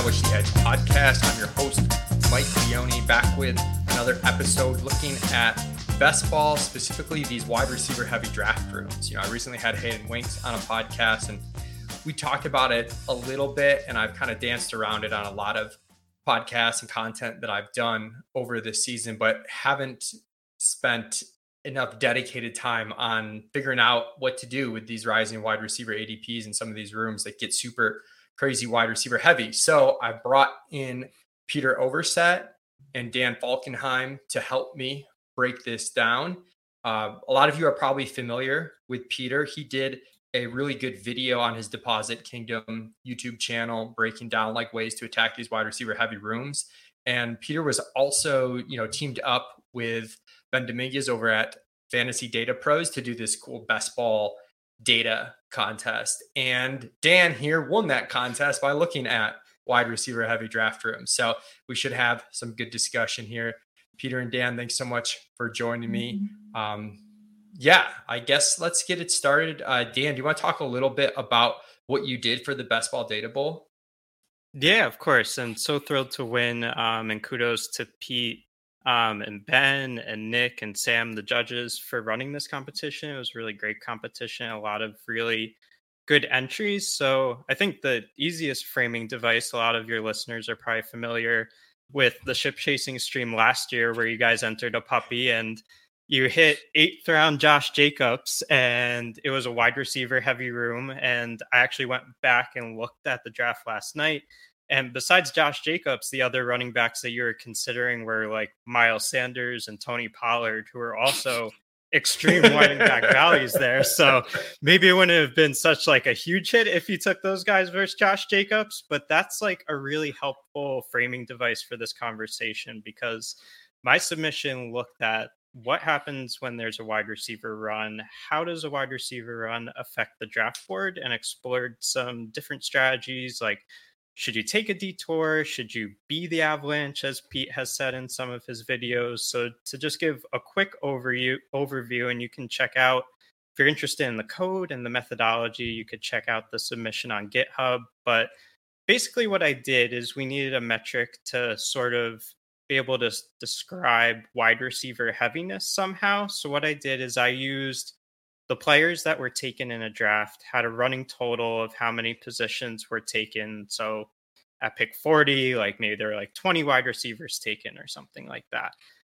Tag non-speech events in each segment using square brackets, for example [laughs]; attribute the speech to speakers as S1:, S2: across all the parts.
S1: Establish the Edge podcast. I'm your host, Mike Leone, back with another episode looking at best ball, specifically these wide receiver heavy draft rooms. You know, I recently had Hayden Winks on a podcast and we talked about it a little bit, and I've kind of danced around it on a lot of podcasts and content that I've done over this season, but haven't spent enough dedicated time on figuring out what to do with these rising wide receiver ADPs in some of these rooms that get super crazy wide receiver heavy. So I brought in Peter Overzet and Dan Falkenheim to help me break this down. Uh, a lot of you are probably familiar with Peter. He did a really good video on his Deposit Kingdom YouTube channel, breaking down like ways to attack these wide receiver heavy rooms. And Peter was also, you know, teamed up with Ben Dominguez over at Fantasy Data Pros to do this cool best ball data contest. And Dan here won that contest by looking at wide receiver heavy draft room. So we should have some good discussion here. Peter and Dan, thanks so much for joining me. Mm-hmm. Um, yeah, I guess let's get it started. Uh, Dan, do you want to talk a little bit about what you did for the Best Ball Data Bowl?
S2: Yeah, of course. And so thrilled to win. Um, and kudos to Pete um, and Ben and Nick and Sam, the judges, for running this competition. It was really great competition, a lot of really good entries. So I think the easiest framing device, a lot of your listeners are probably familiar with the ship chasing stream last year, where you guys entered a puppy and you hit eighth round Josh Jacobs, and it was a wide receiver heavy room. And I actually went back and looked at the draft last night and besides Josh Jacobs, the other running backs that you were considering were like Miles Sanders and Tony Pollard, who are also [laughs] extreme running back values there. So maybe it wouldn't have been such like a huge hit if you took those guys versus Josh Jacobs. But that's like a really helpful framing device for this conversation because my submission looked at what happens when there's a wide receiver run how does a wide receiver run affect the draft board and explored some different strategies like should you take a detour? Should you be the avalanche, as Pete has said in some of his videos? So to just give a quick overview, overview, and you can check out if you're interested in the code and the methodology, you could check out the submission on GitHub. But basically, what I did is we needed a metric to sort of be able to describe wide receiver heaviness somehow. So what I did is I used the players that were taken in a draft had a running total of how many positions were taken. So at pick 40, like maybe there were like 20 wide receivers taken or something like that.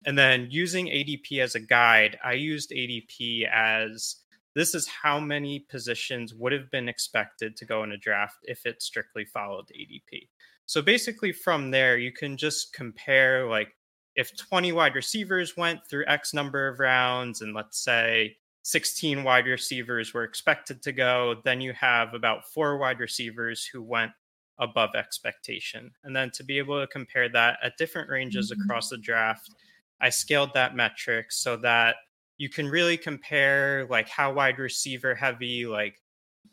S2: And then using ADP as a guide, I used ADP as this is how many positions would have been expected to go in a draft if it strictly followed ADP. So basically, from there, you can just compare like if 20 wide receivers went through X number of rounds, and let's say 16 wide receivers were expected to go. Then you have about four wide receivers who went above expectation. And then to be able to compare that at different ranges mm-hmm. across the draft, I scaled that metric so that you can really compare like how wide receiver heavy like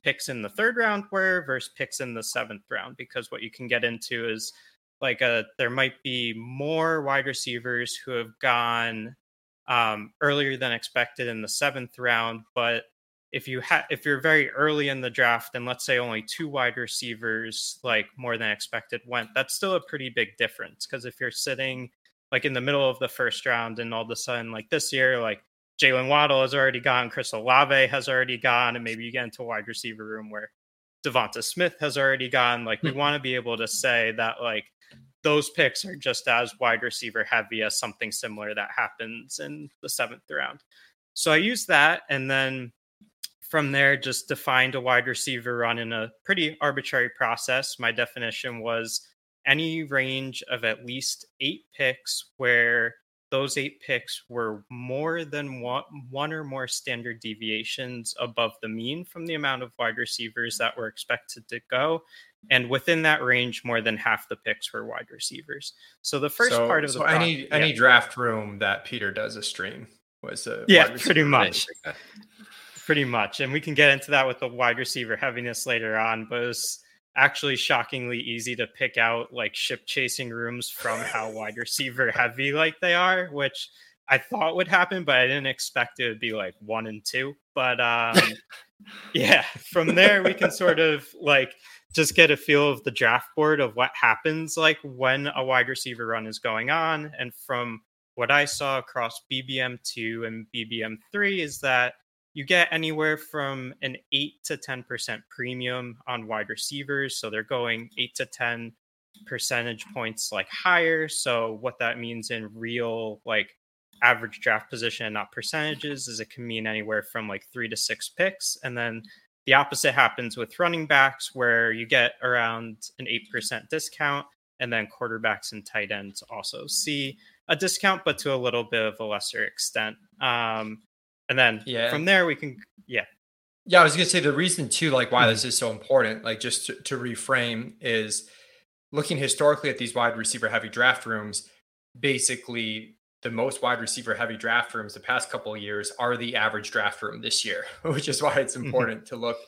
S2: picks in the third round were versus picks in the seventh round because what you can get into is like a uh, there might be more wide receivers who have gone um, earlier than expected in the seventh round. But if you have if you're very early in the draft and let's say only two wide receivers like more than expected went, that's still a pretty big difference. Because if you're sitting like in the middle of the first round and all of a sudden like this year, like Jalen Waddle has already gone, Chris Olave has already gone, and maybe you get into a wide receiver room where Devonta Smith has already gone. Like we hmm. want to be able to say that like those picks are just as wide receiver heavy as something similar that happens in the seventh round. So I used that and then from there just defined a wide receiver run in a pretty arbitrary process. My definition was any range of at least eight picks where those eight picks were more than one, one or more standard deviations above the mean from the amount of wide receivers that were expected to go and within that range, more than half the picks were wide receivers. So the first
S1: so,
S2: part of
S1: so
S2: the
S1: any yeah. any draft room that Peter does a stream was a uh,
S2: yeah, pretty much, pretty much, and we can get into that with the wide receiver heaviness later on. But it was actually shockingly easy to pick out like ship chasing rooms from how [laughs] wide receiver heavy like they are, which I thought would happen, but I didn't expect it would be like one and two. But um, [laughs] yeah, from there we can sort of like just get a feel of the draft board of what happens like when a wide receiver run is going on. And from what I saw across BBM2 and BBM3 is that you get anywhere from an 8 to 10% premium on wide receivers. So they're going 8 to 10 percentage points like higher. So what that means in real like average draft position, not percentages, is it can mean anywhere from like 3 to 6 picks. And then the opposite happens with running backs, where you get around an 8% discount, and then quarterbacks and tight ends also see a discount, but to a little bit of a lesser extent. Um, and then yeah. from there, we can, yeah.
S1: Yeah, I was going to say the reason too, like why mm-hmm. this is so important, like just to, to reframe, is looking historically at these wide receiver heavy draft rooms. Basically, the most wide receiver heavy draft rooms the past couple of years are the average draft room this year, [laughs] which is why it's mm-hmm. important to look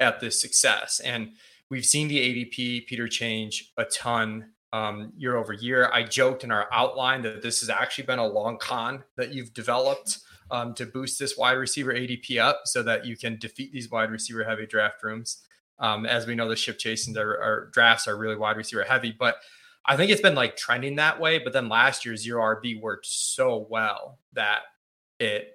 S1: at the success. And we've seen the ADP Peter change a ton um, year over year. I joked in our outline that this has actually been a long con that you've developed um, to boost this wide receiver ADP up so that you can defeat these wide receiver heavy draft rooms. Um, as we know, the ship chasing our, our drafts are really wide receiver heavy, but I think it's been like trending that way. But then last year, zero RB worked so well that it,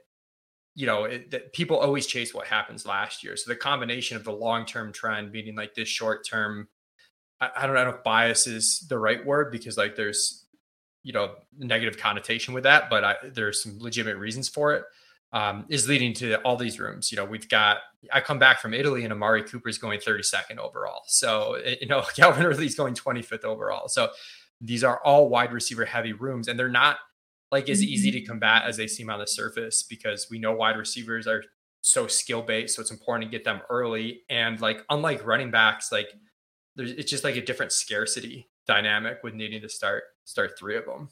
S1: you know, it, that people always chase what happens last year. So the combination of the long term trend meeting like this short term, I, I, don't know if bias is the right word because like there's, you know, negative connotation with that, but I, there's some legitimate reasons for it um, is leading to all these rooms. You know, we've got, I come back from Italy and Amari Cooper is going 32nd overall. So, eh, you know, [laughs] Calvin Ridley's going 25th overall. So these are all wide receiver heavy rooms and they're not like as easy to mm-hmm. combat as they seem on the surface because we know wide receivers are so skill based. So it's important to get them early. And like, unlike running backs, like there's, it's just like a different scarcity dynamic with needing to start, start three of them.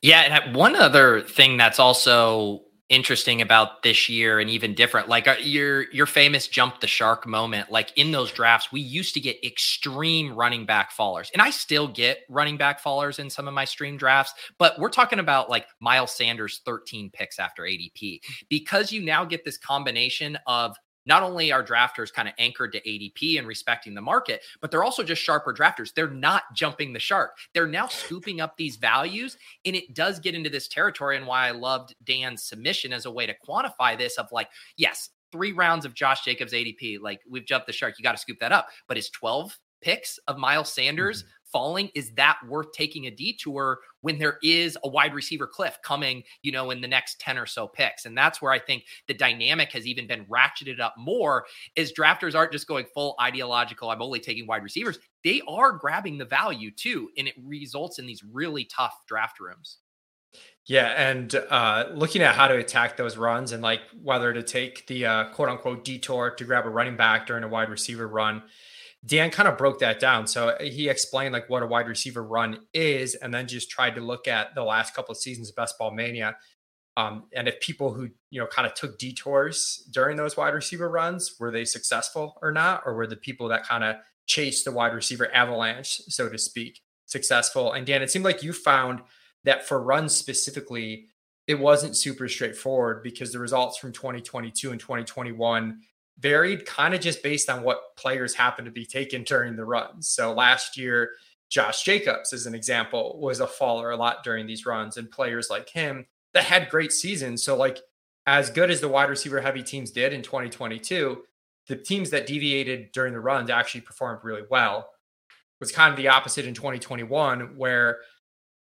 S3: Yeah. And one other thing that's also interesting about this year and even different like uh, your your famous jump the shark moment like in those drafts we used to get extreme running back fallers and i still get running back fallers in some of my stream drafts but we're talking about like miles sanders 13 picks after adp because you now get this combination of not only are drafters kind of anchored to ADP and respecting the market, but they're also just sharper drafters. They're not jumping the shark. They're now scooping up these values. And it does get into this territory. And why I loved Dan's submission as a way to quantify this of like, yes, three rounds of Josh Jacobs ADP, like we've jumped the shark. You got to scoop that up. But is 12 picks of Miles Sanders mm-hmm falling, is that worth taking a detour when there is a wide receiver cliff coming, you know, in the next 10 or so picks? And that's where I think the dynamic has even been ratcheted up more is drafters aren't just going full ideological, I'm only taking wide receivers. They are grabbing the value too. And it results in these really tough draft rooms.
S1: Yeah, and uh, looking at how to attack those runs and like whether to take the uh, quote unquote detour to grab a running back during a wide receiver run, Dan kind of broke that down. So uh, he explained like what a wide receiver run is, and then just tried to look at the last couple of seasons of Best Ball Mania. Um, and if people who you know kind of took detours during those wide receiver runs were they successful or not, or were the people that kind of chased the wide receiver avalanche, so to speak, successful? And Dan, it seemed like you found that for runs specifically, it wasn't super straightforward because the results from 2022 and 2021 varied kind of just based on what players happen to be taken during the runs. So last year, Josh Jacobs, as an example, was a faller a lot during these runs, and players like him that had great seasons. So, like, as good as the wide receiver heavy teams did in 2022, the teams that deviated during the runs actually performed really well. It was kind of the opposite in 2021, where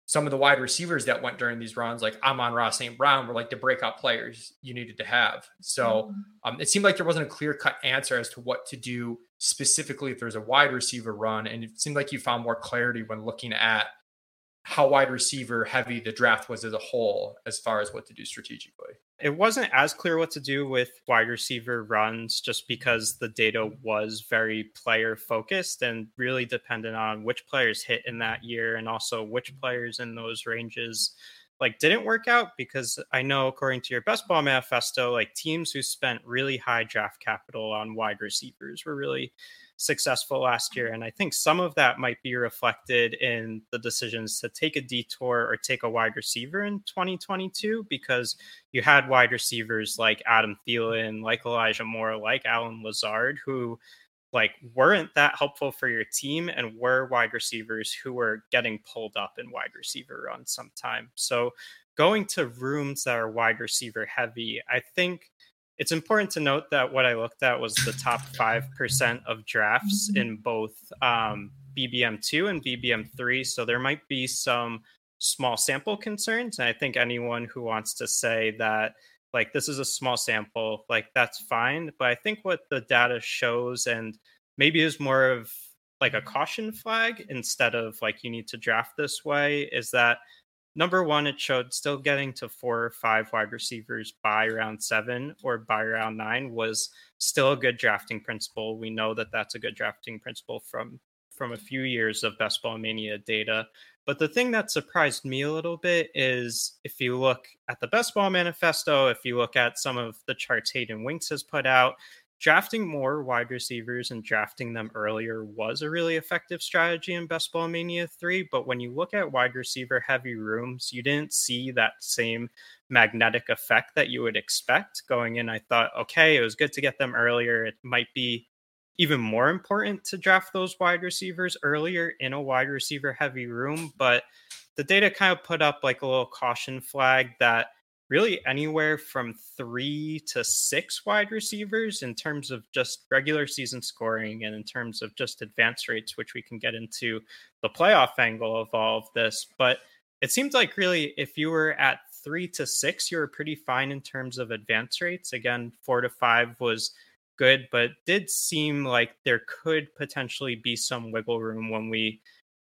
S1: some of the wide receivers that went during these runs, like Amon-Ra St. Brown, were like the breakout players you needed to have. So mm-hmm. um, it seemed like there wasn't a clear cut answer as to what to do specifically if there's a wide receiver run. And it seemed like you found more clarity when looking at how wide receiver heavy the draft was as a whole, as far as what to do strategically
S2: it wasn't as clear what to do with wide receiver runs just because the data was very player focused and really dependent on which players hit in that year and also which mm-hmm. players in those ranges like didn't work out because I know according to your best ball manifesto like teams who spent really high draft capital on wide receivers were really successful last year. And I think some of that might be reflected in the decisions to take a detour or take a wide receiver in 2022 because you had wide receivers like Adam Thielen, like Elijah Moore, like Allen Lazard, who like weren't that helpful for your team and were wide receivers who were getting pulled up in wide receiver runs sometime. So going to rooms that are wide receiver heavy, I think it's important to note that what I looked at was the top 5% of drafts in both um, BBM2 and BBM3. So there might be some small sample concerns. And I think anyone who wants to say that, like, this is a small sample, like, that's fine. But I think what the data shows, and maybe is more of like a caution flag instead of like, you need to draft this way, is that number one, it showed still getting to four or five wide receivers by round seven or by round nine was still a good drafting principle. We know that that's a good drafting principle from from a few years of best ball mania data. But the thing that surprised me a little bit is if you look at the best ball manifesto, if you look at some of the charts Hayden Winks has put out, drafting more wide receivers and drafting them earlier was a really effective strategy in Best Ball Mania 3. But when you look at wide receiver heavy rooms, you didn't see that same magnetic effect that you would expect going in. I thought, okay, it was good to get them earlier. It might be even more important to draft those wide receivers earlier in a wide receiver heavy room. But the data kind of put up like a little caution flag that really anywhere from three to six wide receivers in terms of just regular season scoring and in terms of just advance rates, which we can get into the playoff angle of all of this. But it seems like really if you were at three to six, you were pretty fine in terms of advance rates. Again, four to five was good, but did seem like there could potentially be some wiggle room when we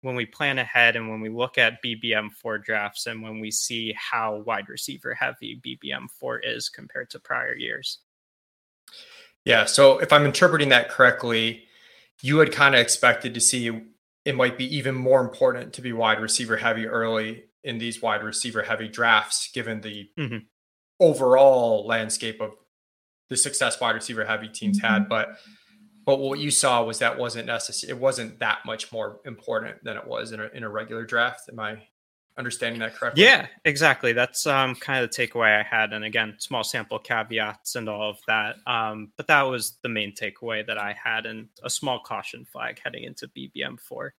S2: when we plan ahead and when we look at BBM4 drafts and when we see how wide receiver heavy BBM4 is compared to prior years.
S1: Yeah. So if I'm interpreting that correctly, you had kind of expected to see it might be even more important to be wide receiver heavy early in these wide receiver heavy drafts, given the mm-hmm. overall landscape of the success wide receiver heavy teams mm-hmm. had. But but what you saw was that wasn't necessary. It wasn't that much more important than it was in a, in a regular draft. Am I understanding that correctly?
S2: Yeah, exactly. That's um, kind of the takeaway I had. And again, small sample caveats and all of that. Um, but that was the main takeaway that I had and a small caution flag heading into BBM4.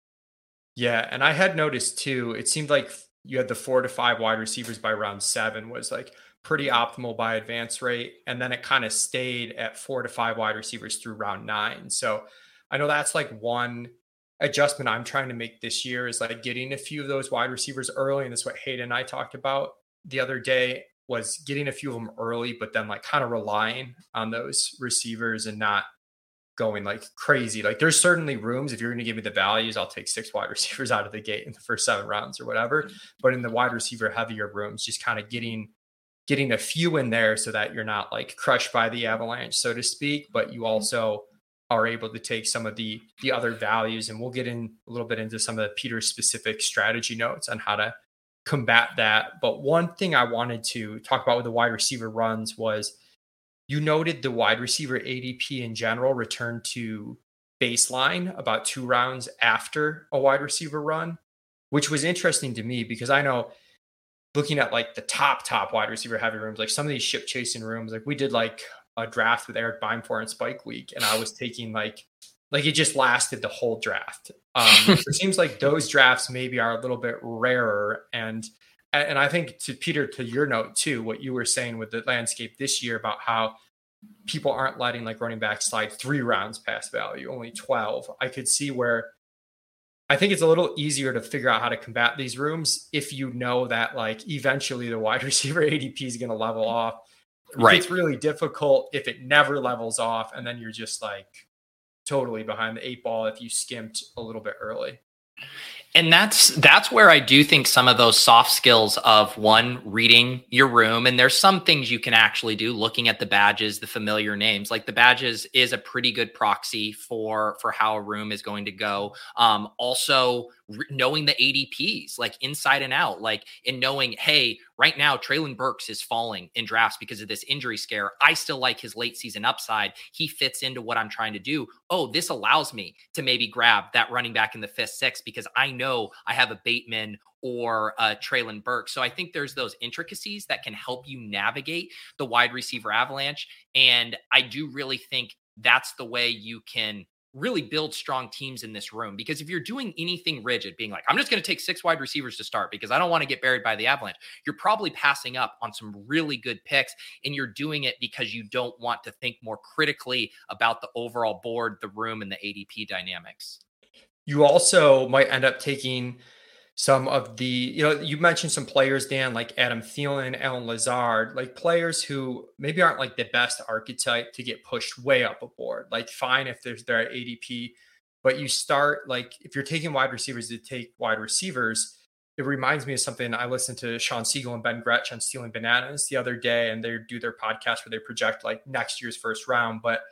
S1: Yeah. And I had noticed too, it seemed like you had the four to five wide receivers by round seven was like pretty optimal by advance rate. And then it kind of stayed at four to five wide receivers through round nine. So I know that's like one adjustment I'm trying to make this year is like getting a few of those wide receivers early. And that's what Hayden and I talked about the other day was getting a few of them early, but then like kind of relying on those receivers and not going like crazy. Like there's certainly rooms if you're going to give me the values, I'll take six wide [laughs] receivers out of the gate in the first seven rounds or whatever. But in the wide receiver heavier rooms, just kind of getting getting a few in there so that you're not like crushed by the avalanche, so to speak, but you mm-hmm. also are able to take some of the the other values and we'll get in a little bit into some of the Peter specific strategy notes on how to combat that. But one thing I wanted to talk about with the wide receiver runs was you noted the wide receiver ADP in general returned to baseline about two rounds after a wide receiver run, which was interesting to me because I know looking at like the top top wide receiver heavy rooms, like some of these ship chasing rooms, like we did like a draft with Eric Beimfohr and Spike Week, and I was taking like like it just lasted the whole draft. Um, it seems like those drafts maybe are a little bit rarer, and and I think to Peter, to your note too, what you were saying with the landscape this year about how people aren't letting like running back slide three rounds past value, only twelve. I could see where I think it's a little easier to figure out how to combat these rooms if you know that like eventually the wide [laughs] receiver ADP is going to level mm-hmm. off. Right. It's really difficult if it never levels off and then you're just like totally behind the eight ball if you skimped a little bit early
S3: and that's that's where i do think some of those soft skills of one reading your room and there's some things you can actually do looking at the badges the familiar names like the badges is a pretty good proxy for for how a room is going to go. Um also knowing the ADPs like inside and out, like in knowing, hey, right now Treylon Burks is falling in drafts because of this injury scare. I still like his late season upside. He fits into what I'm trying to do. Oh, this allows me to maybe grab that running back in the fifth, sixth because I know I have a Bateman or uh, Treylon Burke. So I think there's those intricacies that can help you navigate the wide receiver avalanche. And I do really think that's the way you can really build strong teams in this room. Because if you're doing anything rigid, being like, I'm just going to take six wide receivers to start because I don't want to get buried by the avalanche, you're probably passing up on some really good picks. And you're doing it because you don't want to think more critically about the overall board, the room, and the ADP dynamics.
S1: You also might end up taking some of the, you know, you mentioned some players, Dan, like Adam Thielen, Allen Lazard, like players who maybe aren't like the best archetype to get pushed way up a board. Like, fine if there's their ADP, but you start like if you're taking wide receivers to take wide receivers, it reminds me of something I listened to Sean Siegel and Ben Gretch on Stealing Bananas the other day, and they do their podcast where they project like next year's first round. But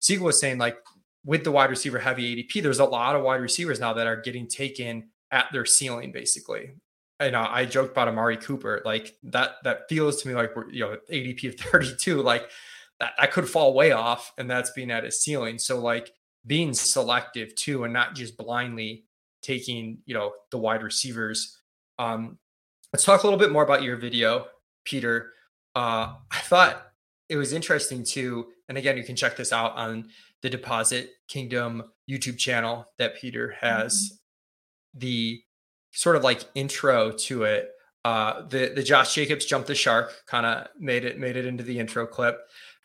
S1: Siegel was saying like with the wide receiver heavy ADP, there's a lot of wide receivers now that are getting taken at their ceiling, basically. And uh, I joked about Amari Cooper, like that. That feels to me like we're you know ADP of [laughs] 32, like that that could fall way off, and that's being at his ceiling. So like being selective too, and not just blindly taking you know the wide receivers. Um, let's talk a little bit more about your video, Peter. Uh, I thought it was interesting too, and again, you can check this out on the Deposit Kingdom YouTube channel that Peter has. The sort of like intro to it. Uh, the the Josh Jacobs jump the shark kind of made it made it into the intro clip.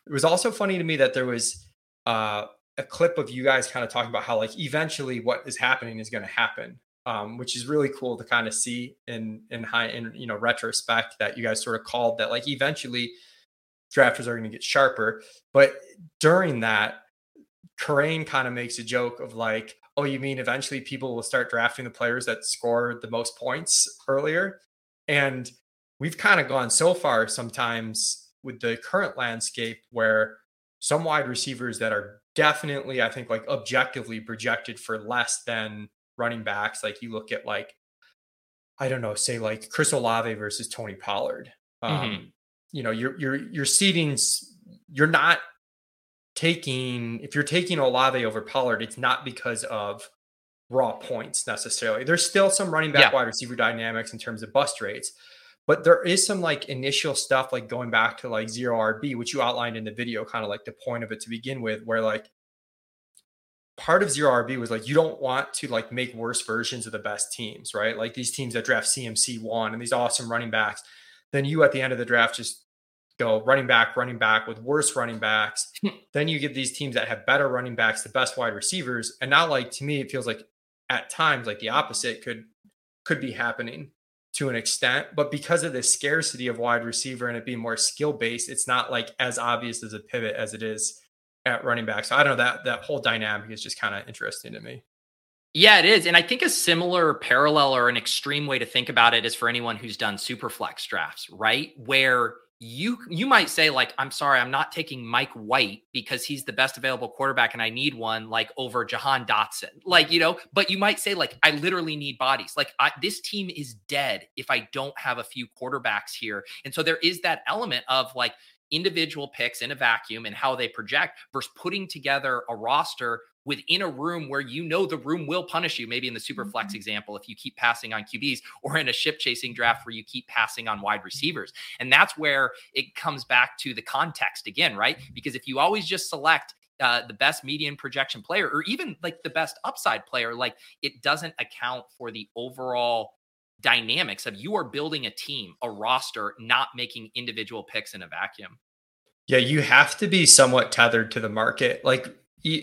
S1: It was also funny to me that there was uh, a clip of you guys kind of talking about how like eventually what is happening is going to happen, um, which is really cool to kind of see in in high in you know retrospect that you guys sort of called that like eventually drafters are going to get sharper. But during that, Kerrane kind of makes a joke of like, oh, you mean eventually people will start drafting the players that score the most points earlier? And we've kind of gone so far sometimes with the current landscape where some wide receivers that are definitely, I think, like objectively projected for less than running backs. Like you look at like, I don't know, say like Chris Olave versus Tony Pollard. Um, mm-hmm. You know, you're you're you're seeding. You're not taking if you're taking Olave over Pollard, it's not because of raw points necessarily. There's still some running back yeah. wide receiver dynamics in terms of bust rates, but there is some like initial stuff like going back to like zero RB, which you outlined in the video, kind of like the point of it to begin with, where like part of zero RB was like you don't want to like make worse versions of the best teams, right? Like these teams that draft CMC one and these awesome running backs, then you at the end of the draft just go running back, running back with worse running backs. [laughs] then you get these teams that have better running backs, the best wide receivers. And now, like to me, it feels like at times like the opposite could could be happening to an extent. But because of the scarcity of wide receiver and it being more skill based, it's not like as obvious as a pivot as it is at running back. So I don't know that that whole dynamic is just kind of interesting to me.
S3: Yeah, it is. And I think a similar parallel or an extreme way to think about it is for anyone who's done super flex drafts, right? Where you you might say like i'm sorry i'm not taking mike white because he's the best available quarterback and i need one like over jahan dotson. Like you know but you might say like i literally need bodies. Like I, this team is dead if i don't have a few quarterbacks here. And so there is that element of like individual picks in a vacuum and how they project versus putting together a roster within a room where you know the room will punish you, maybe in the super flex mm-hmm. example, if you keep passing on QBs, or in a ship chasing draft where you keep passing on wide receivers. And that's where it comes back to the context again, right? Because if you always just select uh, the best median projection player, or even like the best upside player, like it doesn't account for the overall dynamics of you are building a team, a roster, not making individual picks in a vacuum.
S1: Yeah, you have to be somewhat tethered to the market. Like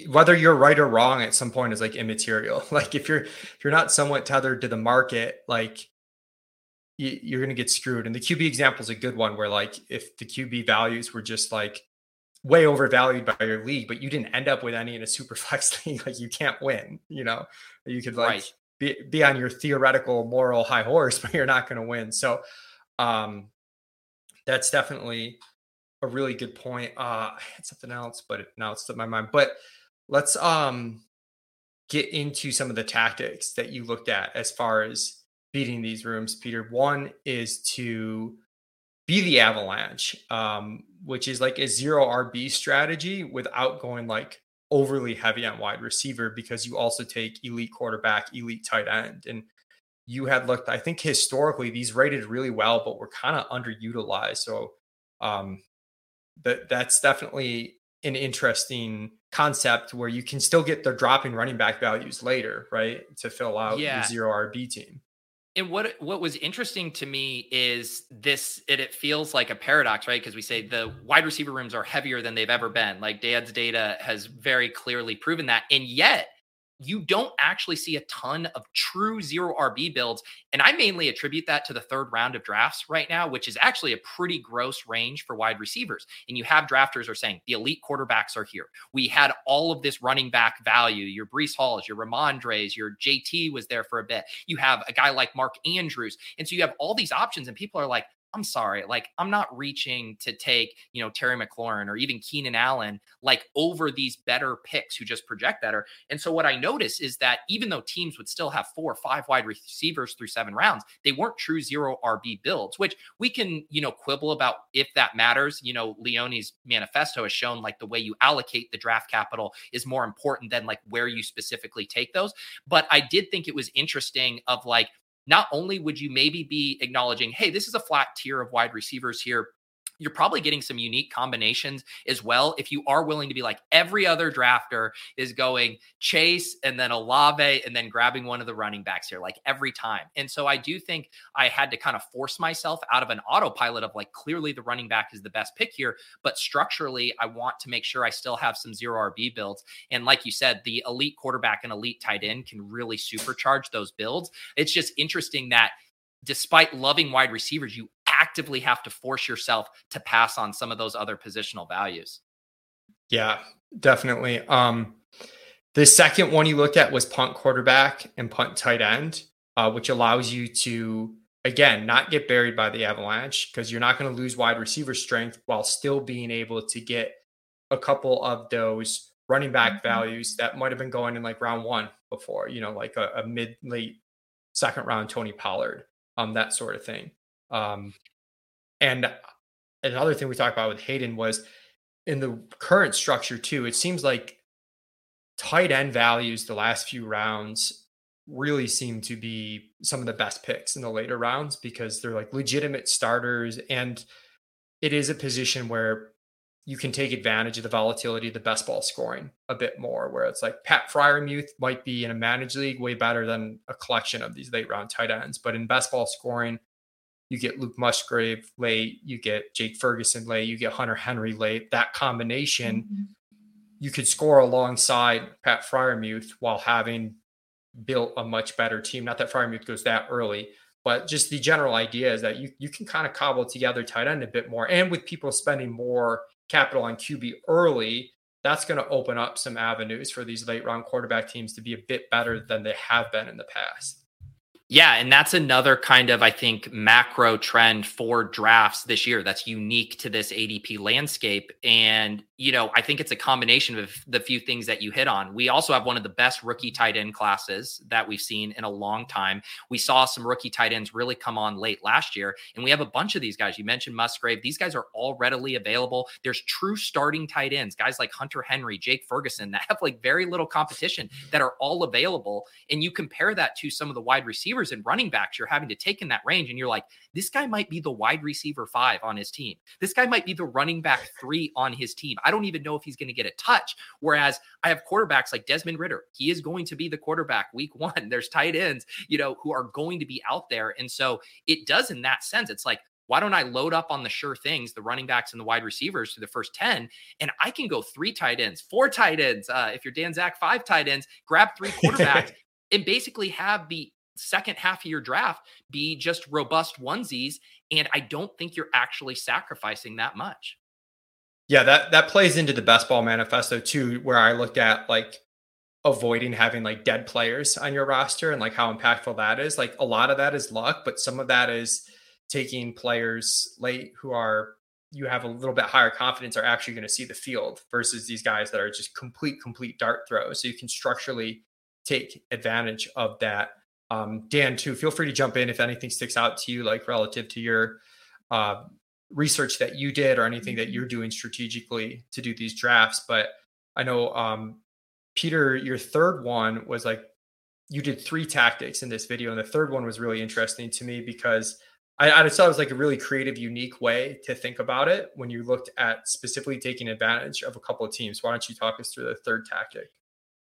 S1: whether you're right or wrong at some point is like immaterial. [laughs] Like if you're if you're not somewhat tethered to the market, like you're going to get screwed. And the QB example is a good one where like if the QB values were just like way overvalued by your league, but you didn't end up with any in a super [laughs] flex league, like you can't win. You know, you could like right. be be on your theoretical moral high horse, [laughs] but you're not going to win. So um that's definitely a really good point. Uh, I had something else, but it, now it's slipped my mind. But let's um get into some of the tactics that you looked at as far as beating these rooms, Peter. One is to be the avalanche, um, which is like a zero RB strategy without going like overly heavy on wide receiver because you also take elite quarterback, elite tight end. And you had looked, I think historically, these rated really well, but were kind of underutilized. So um, that that's definitely an interesting concept where you can still get the dropping running back values later, right? To fill out yeah. your zero RB team.
S3: And what what was interesting to me is this it, it feels like a paradox, right? Because we say the wide receiver rooms are heavier than they've ever been. Like Dan's data has very clearly proven that. And yet you don't actually see a ton of true zero RB builds. And I mainly attribute that to the third round of drafts right now, which is actually a pretty gross range for wide receivers. And you have drafters are saying the elite quarterbacks are here. We had all of this running back value, your Breece Halls, your Rhamondre's, your JT was there for a bit. You have a guy like Mark Andrews. And so you have all these options, and people are like, I'm sorry, like I'm not reaching to take, you know, Terry McLaurin or even Keenan Allen like over these better picks who just project better. And so what I notice is that even though teams would still have four or five wide receivers through seven rounds, they weren't true zero RB builds, which we can, you know, quibble about if that matters. You know, Leone's manifesto has shown like the way you allocate the draft capital is more important than like where you specifically take those. But I did think it was interesting of like not only would you maybe be acknowledging, hey, this is a flat tier of wide receivers here you're probably getting some unique combinations as well. If you are willing to be like every other drafter is going Chase and then Olave and then grabbing one of the running backs here, like every time. And so I do think I had to kind of force myself out of an autopilot of like clearly the running back is the best pick here, but structurally I want to make sure I still have some zero RB builds. And like you said, the elite quarterback and elite tight end can really supercharge those builds. It's just interesting that despite loving wide receivers, you actively have to force yourself to pass on some of those other positional values.
S1: Yeah, definitely. Um, the second one you looked at was punt quarterback and punt tight end, uh, which allows you to again not get buried by the avalanche because you're not going to lose wide receiver strength while still being able to get a couple of those running back mm-hmm. values that might have been going in like round one before, you know, like a, a mid late second round Tony Pollard, um, that sort of thing. Um, and another thing we talked about with Hayden was in the current structure too. It seems like tight end values the last few rounds really seem to be some of the best picks in the later rounds because they're like legitimate starters and it is a position where you can take advantage of the volatility of the best ball scoring a bit more where it's like Pat Freiermuth might be in a managed league way better than a collection of these late round tight ends but in best ball scoring you get Luke Musgrave late, you get Jake Ferguson late, you get Hunter Henry late. That combination, mm-hmm. you could score alongside Pat Freiermuth while having built a much better team. Not that Freiermuth goes that early, but just the general idea is that you you can kind of cobble together tight end a bit more. And with people spending more capital on QB early, that's going to open up some avenues for these late round quarterback teams to be a bit better than they have been in the past.
S3: Yeah, and that's another kind of, I think, macro trend for drafts this year that's unique to this ADP landscape. And, you know, I think it's a combination of the few things that you hit on. We also have one of the best rookie tight end classes that we've seen in a long time. We saw some rookie tight ends really come on late last year, and we have a bunch of these guys. You mentioned Musgrave. These guys are all readily available. There's true starting tight ends, guys like Hunter Henry, Jake Ferguson, [laughs] that have like very little competition that are all available. And you compare that to some of the wide receivers and running backs you're having to take in that range. And you're like, this guy might be the wide receiver five on his team. This guy might be the running back three on his team. Don't even know if he's going to get a touch. Whereas I have quarterbacks like Desmond Ridder, He is going to be the quarterback week [laughs] one. There's tight ends, you know, who are going to be out there. And so it does in that sense. It's like, why don't I load up on the sure things, the running backs and the wide receivers to the first 10, and I can go three tight ends, four tight ends. Uh, if you're Dan Zach, five tight ends, grab three quarterbacks [laughs] and basically have the second half of your draft be just robust onesies. And I don't think you're actually sacrificing that much.
S1: Yeah, that that plays into the best ball manifesto too, where I looked at like avoiding having like dead players on your roster and like how impactful that is. Like a lot of that is luck, but some of that is taking players late who are you have a little bit higher confidence are actually going to see the field versus these guys that are just complete complete dart throws. So you can structurally take advantage of that um, Dan, too, feel free to jump in if anything sticks out to you, like relative to your uh, research that you did or anything that you're doing strategically to do these drafts. But I know, um, Peter, your third one was like you did three tactics in this video, and the third one was really interesting to me because I, I just thought it was like a really creative, unique way to think about it when you looked at specifically taking advantage of a couple of teams. Why don't you talk us through the third tactic?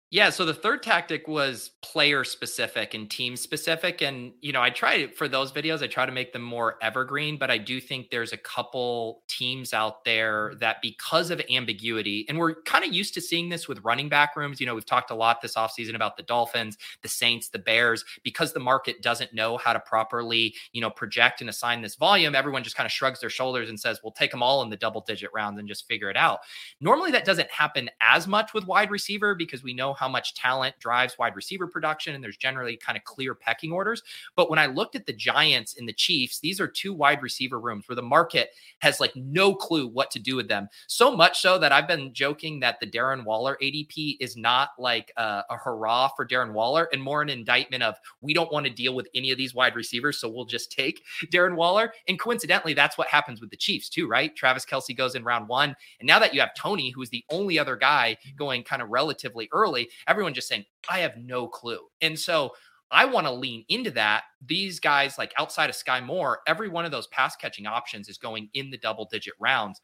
S3: Yeah, so the third tactic was player specific and team specific. And, you know, I try for those videos, I try to make them more evergreen, but I do think there's a couple teams out there that because of ambiguity, and we're kind of used to seeing this with running back rooms. You know, we've talked a lot this offseason about the Dolphins, the Saints, the Bears, because the market doesn't know how to properly, you know, project and assign this volume, everyone just kind of shrugs their shoulders and says, we'll take them all in the double digit rounds and just figure it out. Normally that doesn't happen as much with wide receiver because we know how much talent drives wide receiver production, and there's generally kind of clear pecking orders. But when I looked at the Giants and the Chiefs, these are two wide receiver rooms where the market has like no clue what to do with them. So much so that I've been joking that the Darren Waller ADP is not like a, a hurrah for Darren Waller and more an indictment of we don't want to deal with any of these wide receivers, so we'll just take Darren Waller. And coincidentally, that's what happens with the Chiefs too, right? Travis Kelce goes in round one, and now that you have Toney, who is the only other guy going kind of relatively early, everyone just saying, I have no clue. And so I want to lean into that. These guys, like outside of Skyy Moore, every one of those pass catching options is going in the double digit rounds.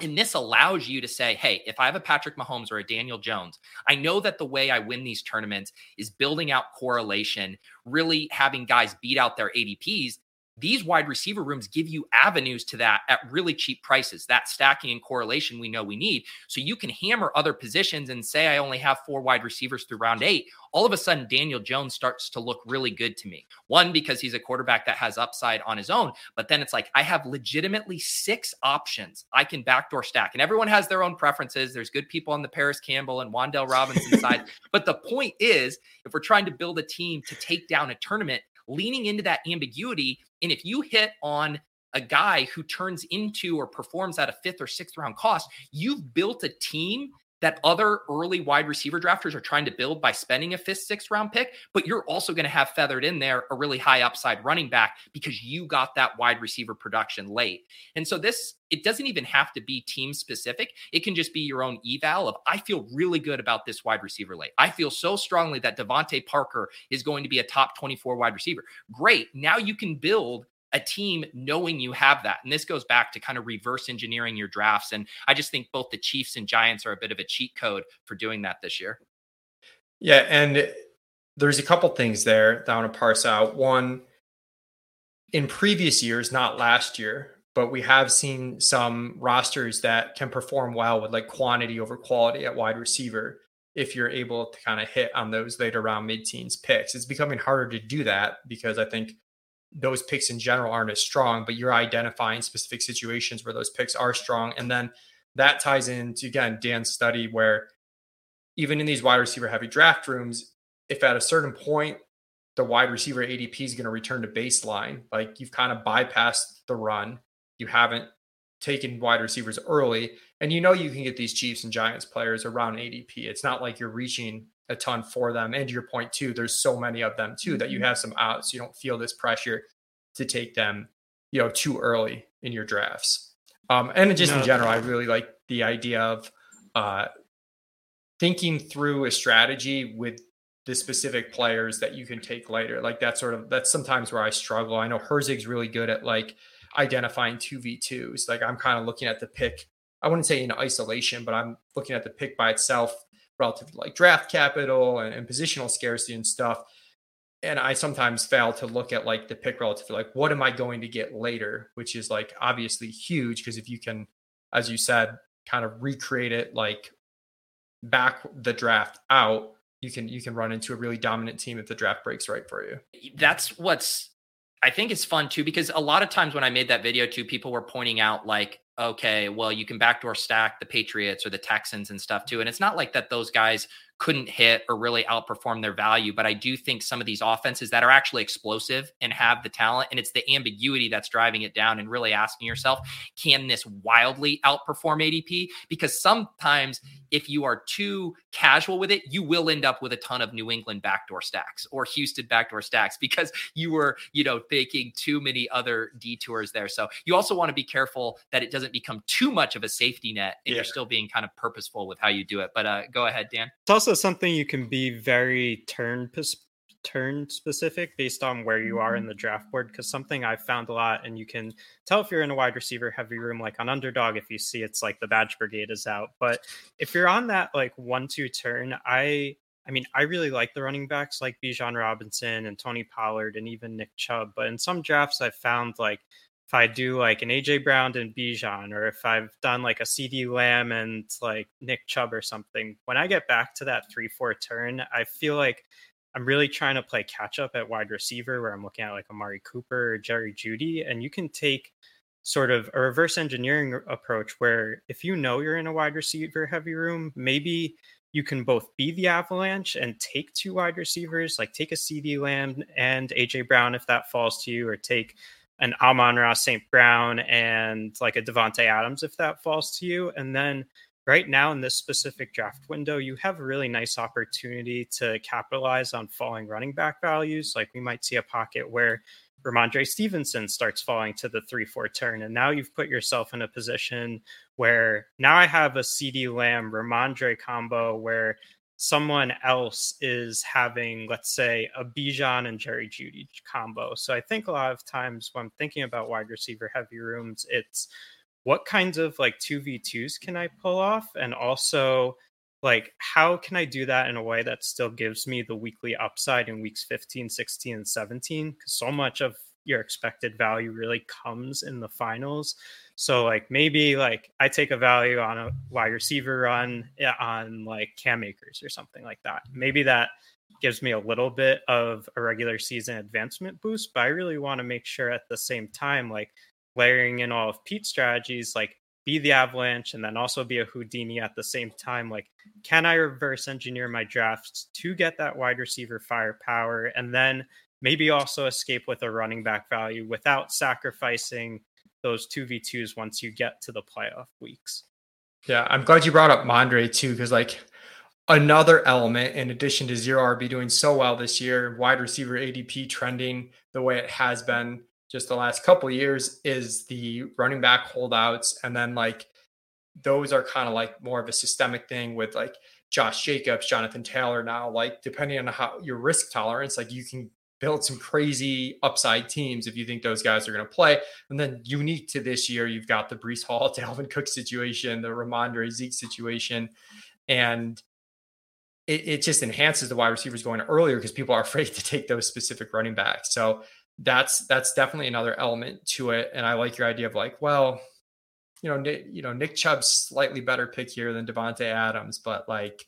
S3: And this allows you to say, hey, if I have a Patrick Mahomes or a Daniel Jones, I know that the way I win these tournaments is building out correlation, really having guys beat out their ADPs these wide receiver rooms give you avenues to that at really cheap prices. That stacking and correlation we know we need. So you can hammer other positions and say, I only have four wide receivers through round eight. All of a sudden, Daniel Jones starts to look really good to me. One, because he's a quarterback that has upside on his own. But then it's like, I have legitimately six options I can backdoor stack. And everyone has their own preferences. There's good people on the Parris Campbell and Wan'Dale Robinson [laughs] side. But the point is, if we're trying to build a team to take down a tournament, leaning into that ambiguity. And if you hit on a guy who turns into or performs at a fifth or sixth round cost, you've built a team that other early wide receiver drafters are trying to build by spending a fifth, sixth round pick, but you're also going to have feathered in there a really high upside running back because you got that wide receiver production late. And so this, it doesn't even have to be team specific. It can just be your own eval of, I feel really good about this wide receiver late. I feel so strongly that DeVante Parker is going to be a top 24 wide receiver. Great. Now you can build a team knowing you have that. And this goes back to kind of reverse engineering your drafts. And I just think both the Chiefs and Giants are a bit of a cheat code for doing that this year.
S1: Yeah. And there's a couple things there that I want to parse out. One, in previous years, not last year, but we have seen some rosters that can perform well with like quantity over quality at wide receiver if you're able to kind of hit on those later round mid teens picks. It's becoming harder to do that because I think those picks in general aren't as strong, but you're identifying specific situations where those picks are strong. And then that ties into, again, Dan's study where even in these wide receiver heavy draft rooms, if at a certain point the wide receiver ADP is going to return to baseline, like you've kind of bypassed the run, you haven't taken wide receivers early, and you know you can get these Chiefs and Giants players around ADP. It's not like you're reaching a ton for them. And to your point too, there's so many of them too that you mm-hmm. have some outs. You don't feel this pressure to take them, you know, too early in your drafts. Um, and just no. in general, I really like the idea of uh, thinking through a strategy with the specific players that you can take later. Like that sort of that's sometimes where I struggle. I know Herzig's really good at like identifying two v twos. Like I'm kind of looking at the pick. I wouldn't say in isolation, but I'm looking at the pick by itself relative to like draft capital and, and positional scarcity and stuff. And I sometimes fail to look at like the pick relative to like what am I going to get later, which is like obviously huge because if you can, as you said, kind of recreate it like back the draft out, you can you can run into a really dominant team if the draft breaks right for you.
S3: That's what's I think it's fun too because a lot of times when I made that video too, people were pointing out like okay, well, you can backdoor stack the Patriots or the Texans and stuff too. And it's not like that those guys couldn't hit or really outperform their value. But I do think some of these offenses that are actually explosive and have the talent, and it's the ambiguity that's driving it down, and really asking yourself, can this wildly outperform ADP? Because sometimes if you are too casual with it, you will end up with a ton of New England backdoor stacks or Houston backdoor stacks [laughs] because you were, you know, taking too many other detours there. So you also want to be careful that it doesn't become too much of a safety net and yeah. you're still being kind of purposeful with how you do it. But uh, go ahead, Dan.
S2: It's also something you can be very turn turn specific based on where you are in mm-hmm. the draft board. Because something I've found a lot, and you can tell if you're in a wide receiver heavy room, like on underdog, if you see it's like the badge brigade is out. But if you're on that like one two turn, I I mean, I really like the running backs like Bijan Robinson and Tony Pollard and even Nick Chubb. But in some drafts, I've found like if I do like an AJ Brown and Bijan, or if I've done like a CeeDee Lamb and like Nick Chubb or something, when I get back to that three four turn, I feel like I'm really trying to play catch up at wide receiver where I'm looking at like Amari Cooper or Jerry Jeudy. and you can take sort of a reverse engineering approach where if you know you're in a wide receiver heavy room, maybe you can both be the avalanche and take two wide receivers, like take a CeeDee Lamb and AJ Brown if that falls to you, or take an Amon-Ra St. Brown and like a Davante Adams if that falls to you. And then right now in this specific draft window, you have a really nice opportunity to capitalize on falling running back values. Like we might see a pocket where Rhamondre Stevenson starts falling to the 3 4 turn. And now you've put yourself in a position where now I have a CeeDee Lamb Rhamondre combo where someone else is having, let's say, a Bijan and Jerry Jeudy combo. So I think a lot of times when I'm thinking about wide receiver heavy rooms, it's what kinds of like 2v2s can I pull off? And also, like how can i do that in a way that still gives me the weekly upside in weeks 15 16 and 17 because so much of your expected value really comes in the finals so like maybe like i take a value on a wide receiver run eh, on like cam akers or something like that maybe that gives me a little bit of a regular season advancement boost but i really want to make sure at the same time like layering in all of pete's strategies like be the Avalanche and then also be a Houdini at the same time. Like, can I reverse engineer my drafts to get that wide receiver firepower and then maybe also escape with a running back value without sacrificing those 2v2s once you get to the playoff weeks?
S1: Yeah, I'm glad you brought up Mondre too, because like another element in addition to zero RB doing so well this year, wide receiver ADP trending the way it has been just the last couple years is the running back holdouts and then like those are kind of like more of a systemic thing with like Josh Jacobs, Jonathan Taylor now like depending on how your risk tolerance like you can build some crazy upside teams if you think those guys are going to play. And then unique to this year, you've got the Breece Hall, [laughs] Dalvin Cook situation, the Rhamondre Zeke situation, and it, it just enhances the wide receivers going earlier because people are [laughs] afraid to take those specific running backs. So that's that's definitely another element to it. And I like your idea of like, well, you know, Nick, you know, Nick Chubb's slightly better pick here than Davante Adams, but like,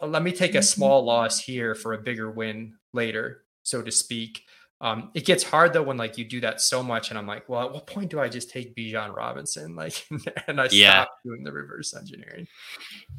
S1: let me take a mm-hmm. small loss here for a bigger win later, so to speak. Um, it gets hard though when like you do that so much, and I'm like, well, at what point do I just take Bijan Robinson? [laughs] Like, and I yeah. stop doing the reverse engineering.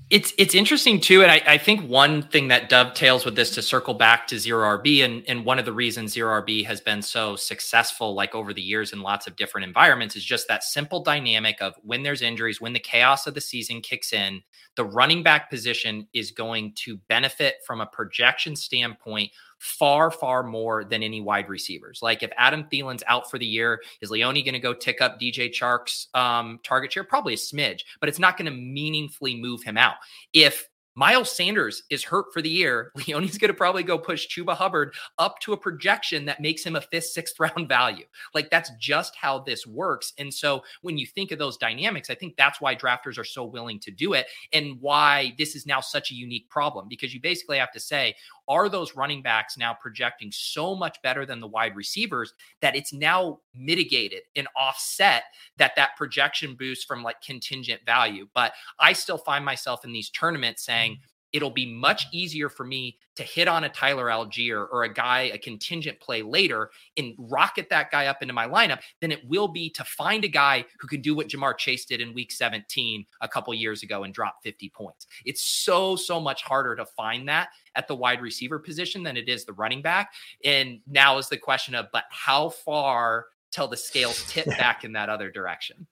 S3: It's it's interesting too, and I, I think one thing that dovetails with this to circle back to zero RB, and and one of the reasons zero RB has been so successful, like over the years in lots of different environments, is just that simple dynamic of when there's injuries, when the chaos of the season kicks in, the running back position is going to benefit from a projection standpoint far, far more than any wide receivers. Like if Adam Thielen's out for the year, is Leone going to go tick up DJ Chark's um, target share? Probably a smidge, but it's not going to meaningfully move him out. If Miles Sanders is hurt for the year. [laughs] Leone's going to probably go push Chuba Hubbard up to a projection that makes him a fifth, sixth round value. Like that's just how this works. And so when you think of those dynamics, I think that's why drafters are so willing to do it and why this is now such a unique problem because you basically have to say, are those running backs now projecting so much better than the wide receivers that it's now mitigated and offset that that projection boost from like contingent value? But i still find myself in these tournaments saying mm-hmm. It'll be much easier for me to hit on a Tyler Allgeier or a guy, a contingent play later and rocket that guy up into my lineup than it will be to find a guy who can do what Ja'Marr Chase did in week 17 a couple years ago and drop 50 points. It's so, so much harder to find that at the wide receiver position than it is the running back. And now is the question of, but how far till the scales tip [laughs] back in that other direction?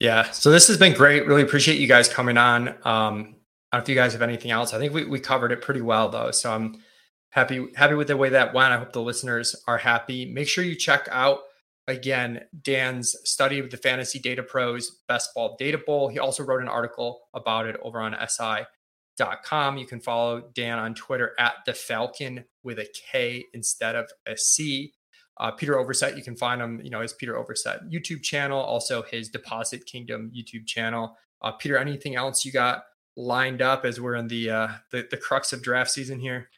S1: Yeah. So this has been great. Really appreciate you guys coming on. Um, don't know if you guys have anything else. I think we, we covered it pretty well though. So I'm happy happy with the way that went. I hope the listeners are happy. Make sure you check out again Dan's study with the Fantasy Data Pros Best Ball Data Bowl. He also wrote an article about it over on SI com. You can follow Dan on Twitter at the Falcon with a K instead of a C. Uh, Peter Overzet, you can find him, you know, his Peter Overzet YouTube channel, also his Deposit Kingdom YouTube channel. Uh, Peter, anything else you got lined up as we're in the uh, the, the crux of draft season here?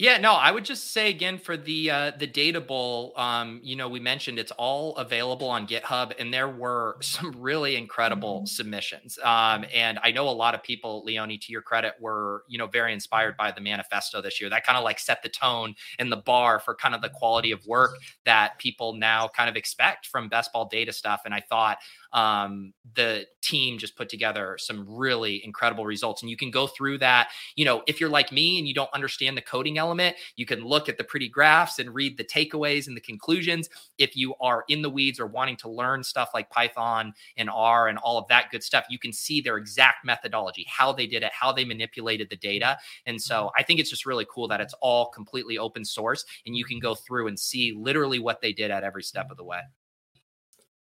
S3: Yeah, no, I would just say again for the uh, the data bowl, um, you know, we mentioned it's all available on GitHub, and there were [laughs] some really incredible mm-hmm. submissions. Um, and I know a lot of people, Leone, to your credit, were you know very inspired by the manifesto this year. That kind of like set the tone and the bar for kind of the quality of work that people now kind of expect from best ball data stuff. And I thought um, the team just put together some really incredible results. And you can go through that. You know, if you're like me and you don't understand the coding element, you can look at the pretty graphs and read the takeaways and the conclusions. If you are in the weeds or wanting to learn stuff like Python and R and all of that good stuff, you can see their exact methodology, how they did it, how they manipulated the data. And so mm-hmm. I think it's just really cool that it's all completely open source and you can go through and see literally what they did at every step of the way.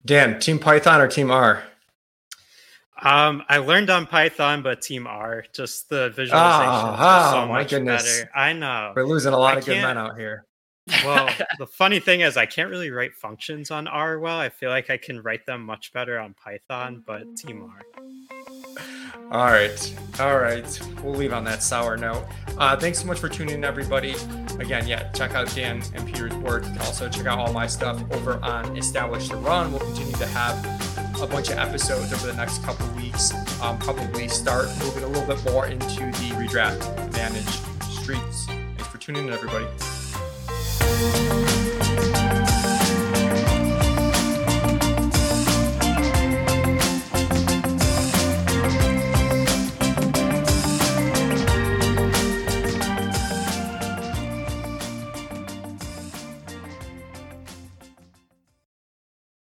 S1: Dan, Team Python or Team R?
S2: Um, I learned on Python, but Team R, just the visualization. Oh, oh so my goodness! Better. I know
S1: we're losing a lot I of good men out here.
S2: Well, [laughs] the funny thing is, I can't really write functions on R well. I feel like I can write them much better on Python, but Team R.
S1: All right. All right. We'll leave on that sour note. Uh, thanks so much for tuning in, everybody. Again, yeah, check out Dan and Peter's work. You can also check out all my stuff over on Establish the Run. We'll continue to have a bunch of episodes over the next couple weeks. Um, probably start moving a little bit more into the redraft advantage streets. Thanks for tuning in, everybody.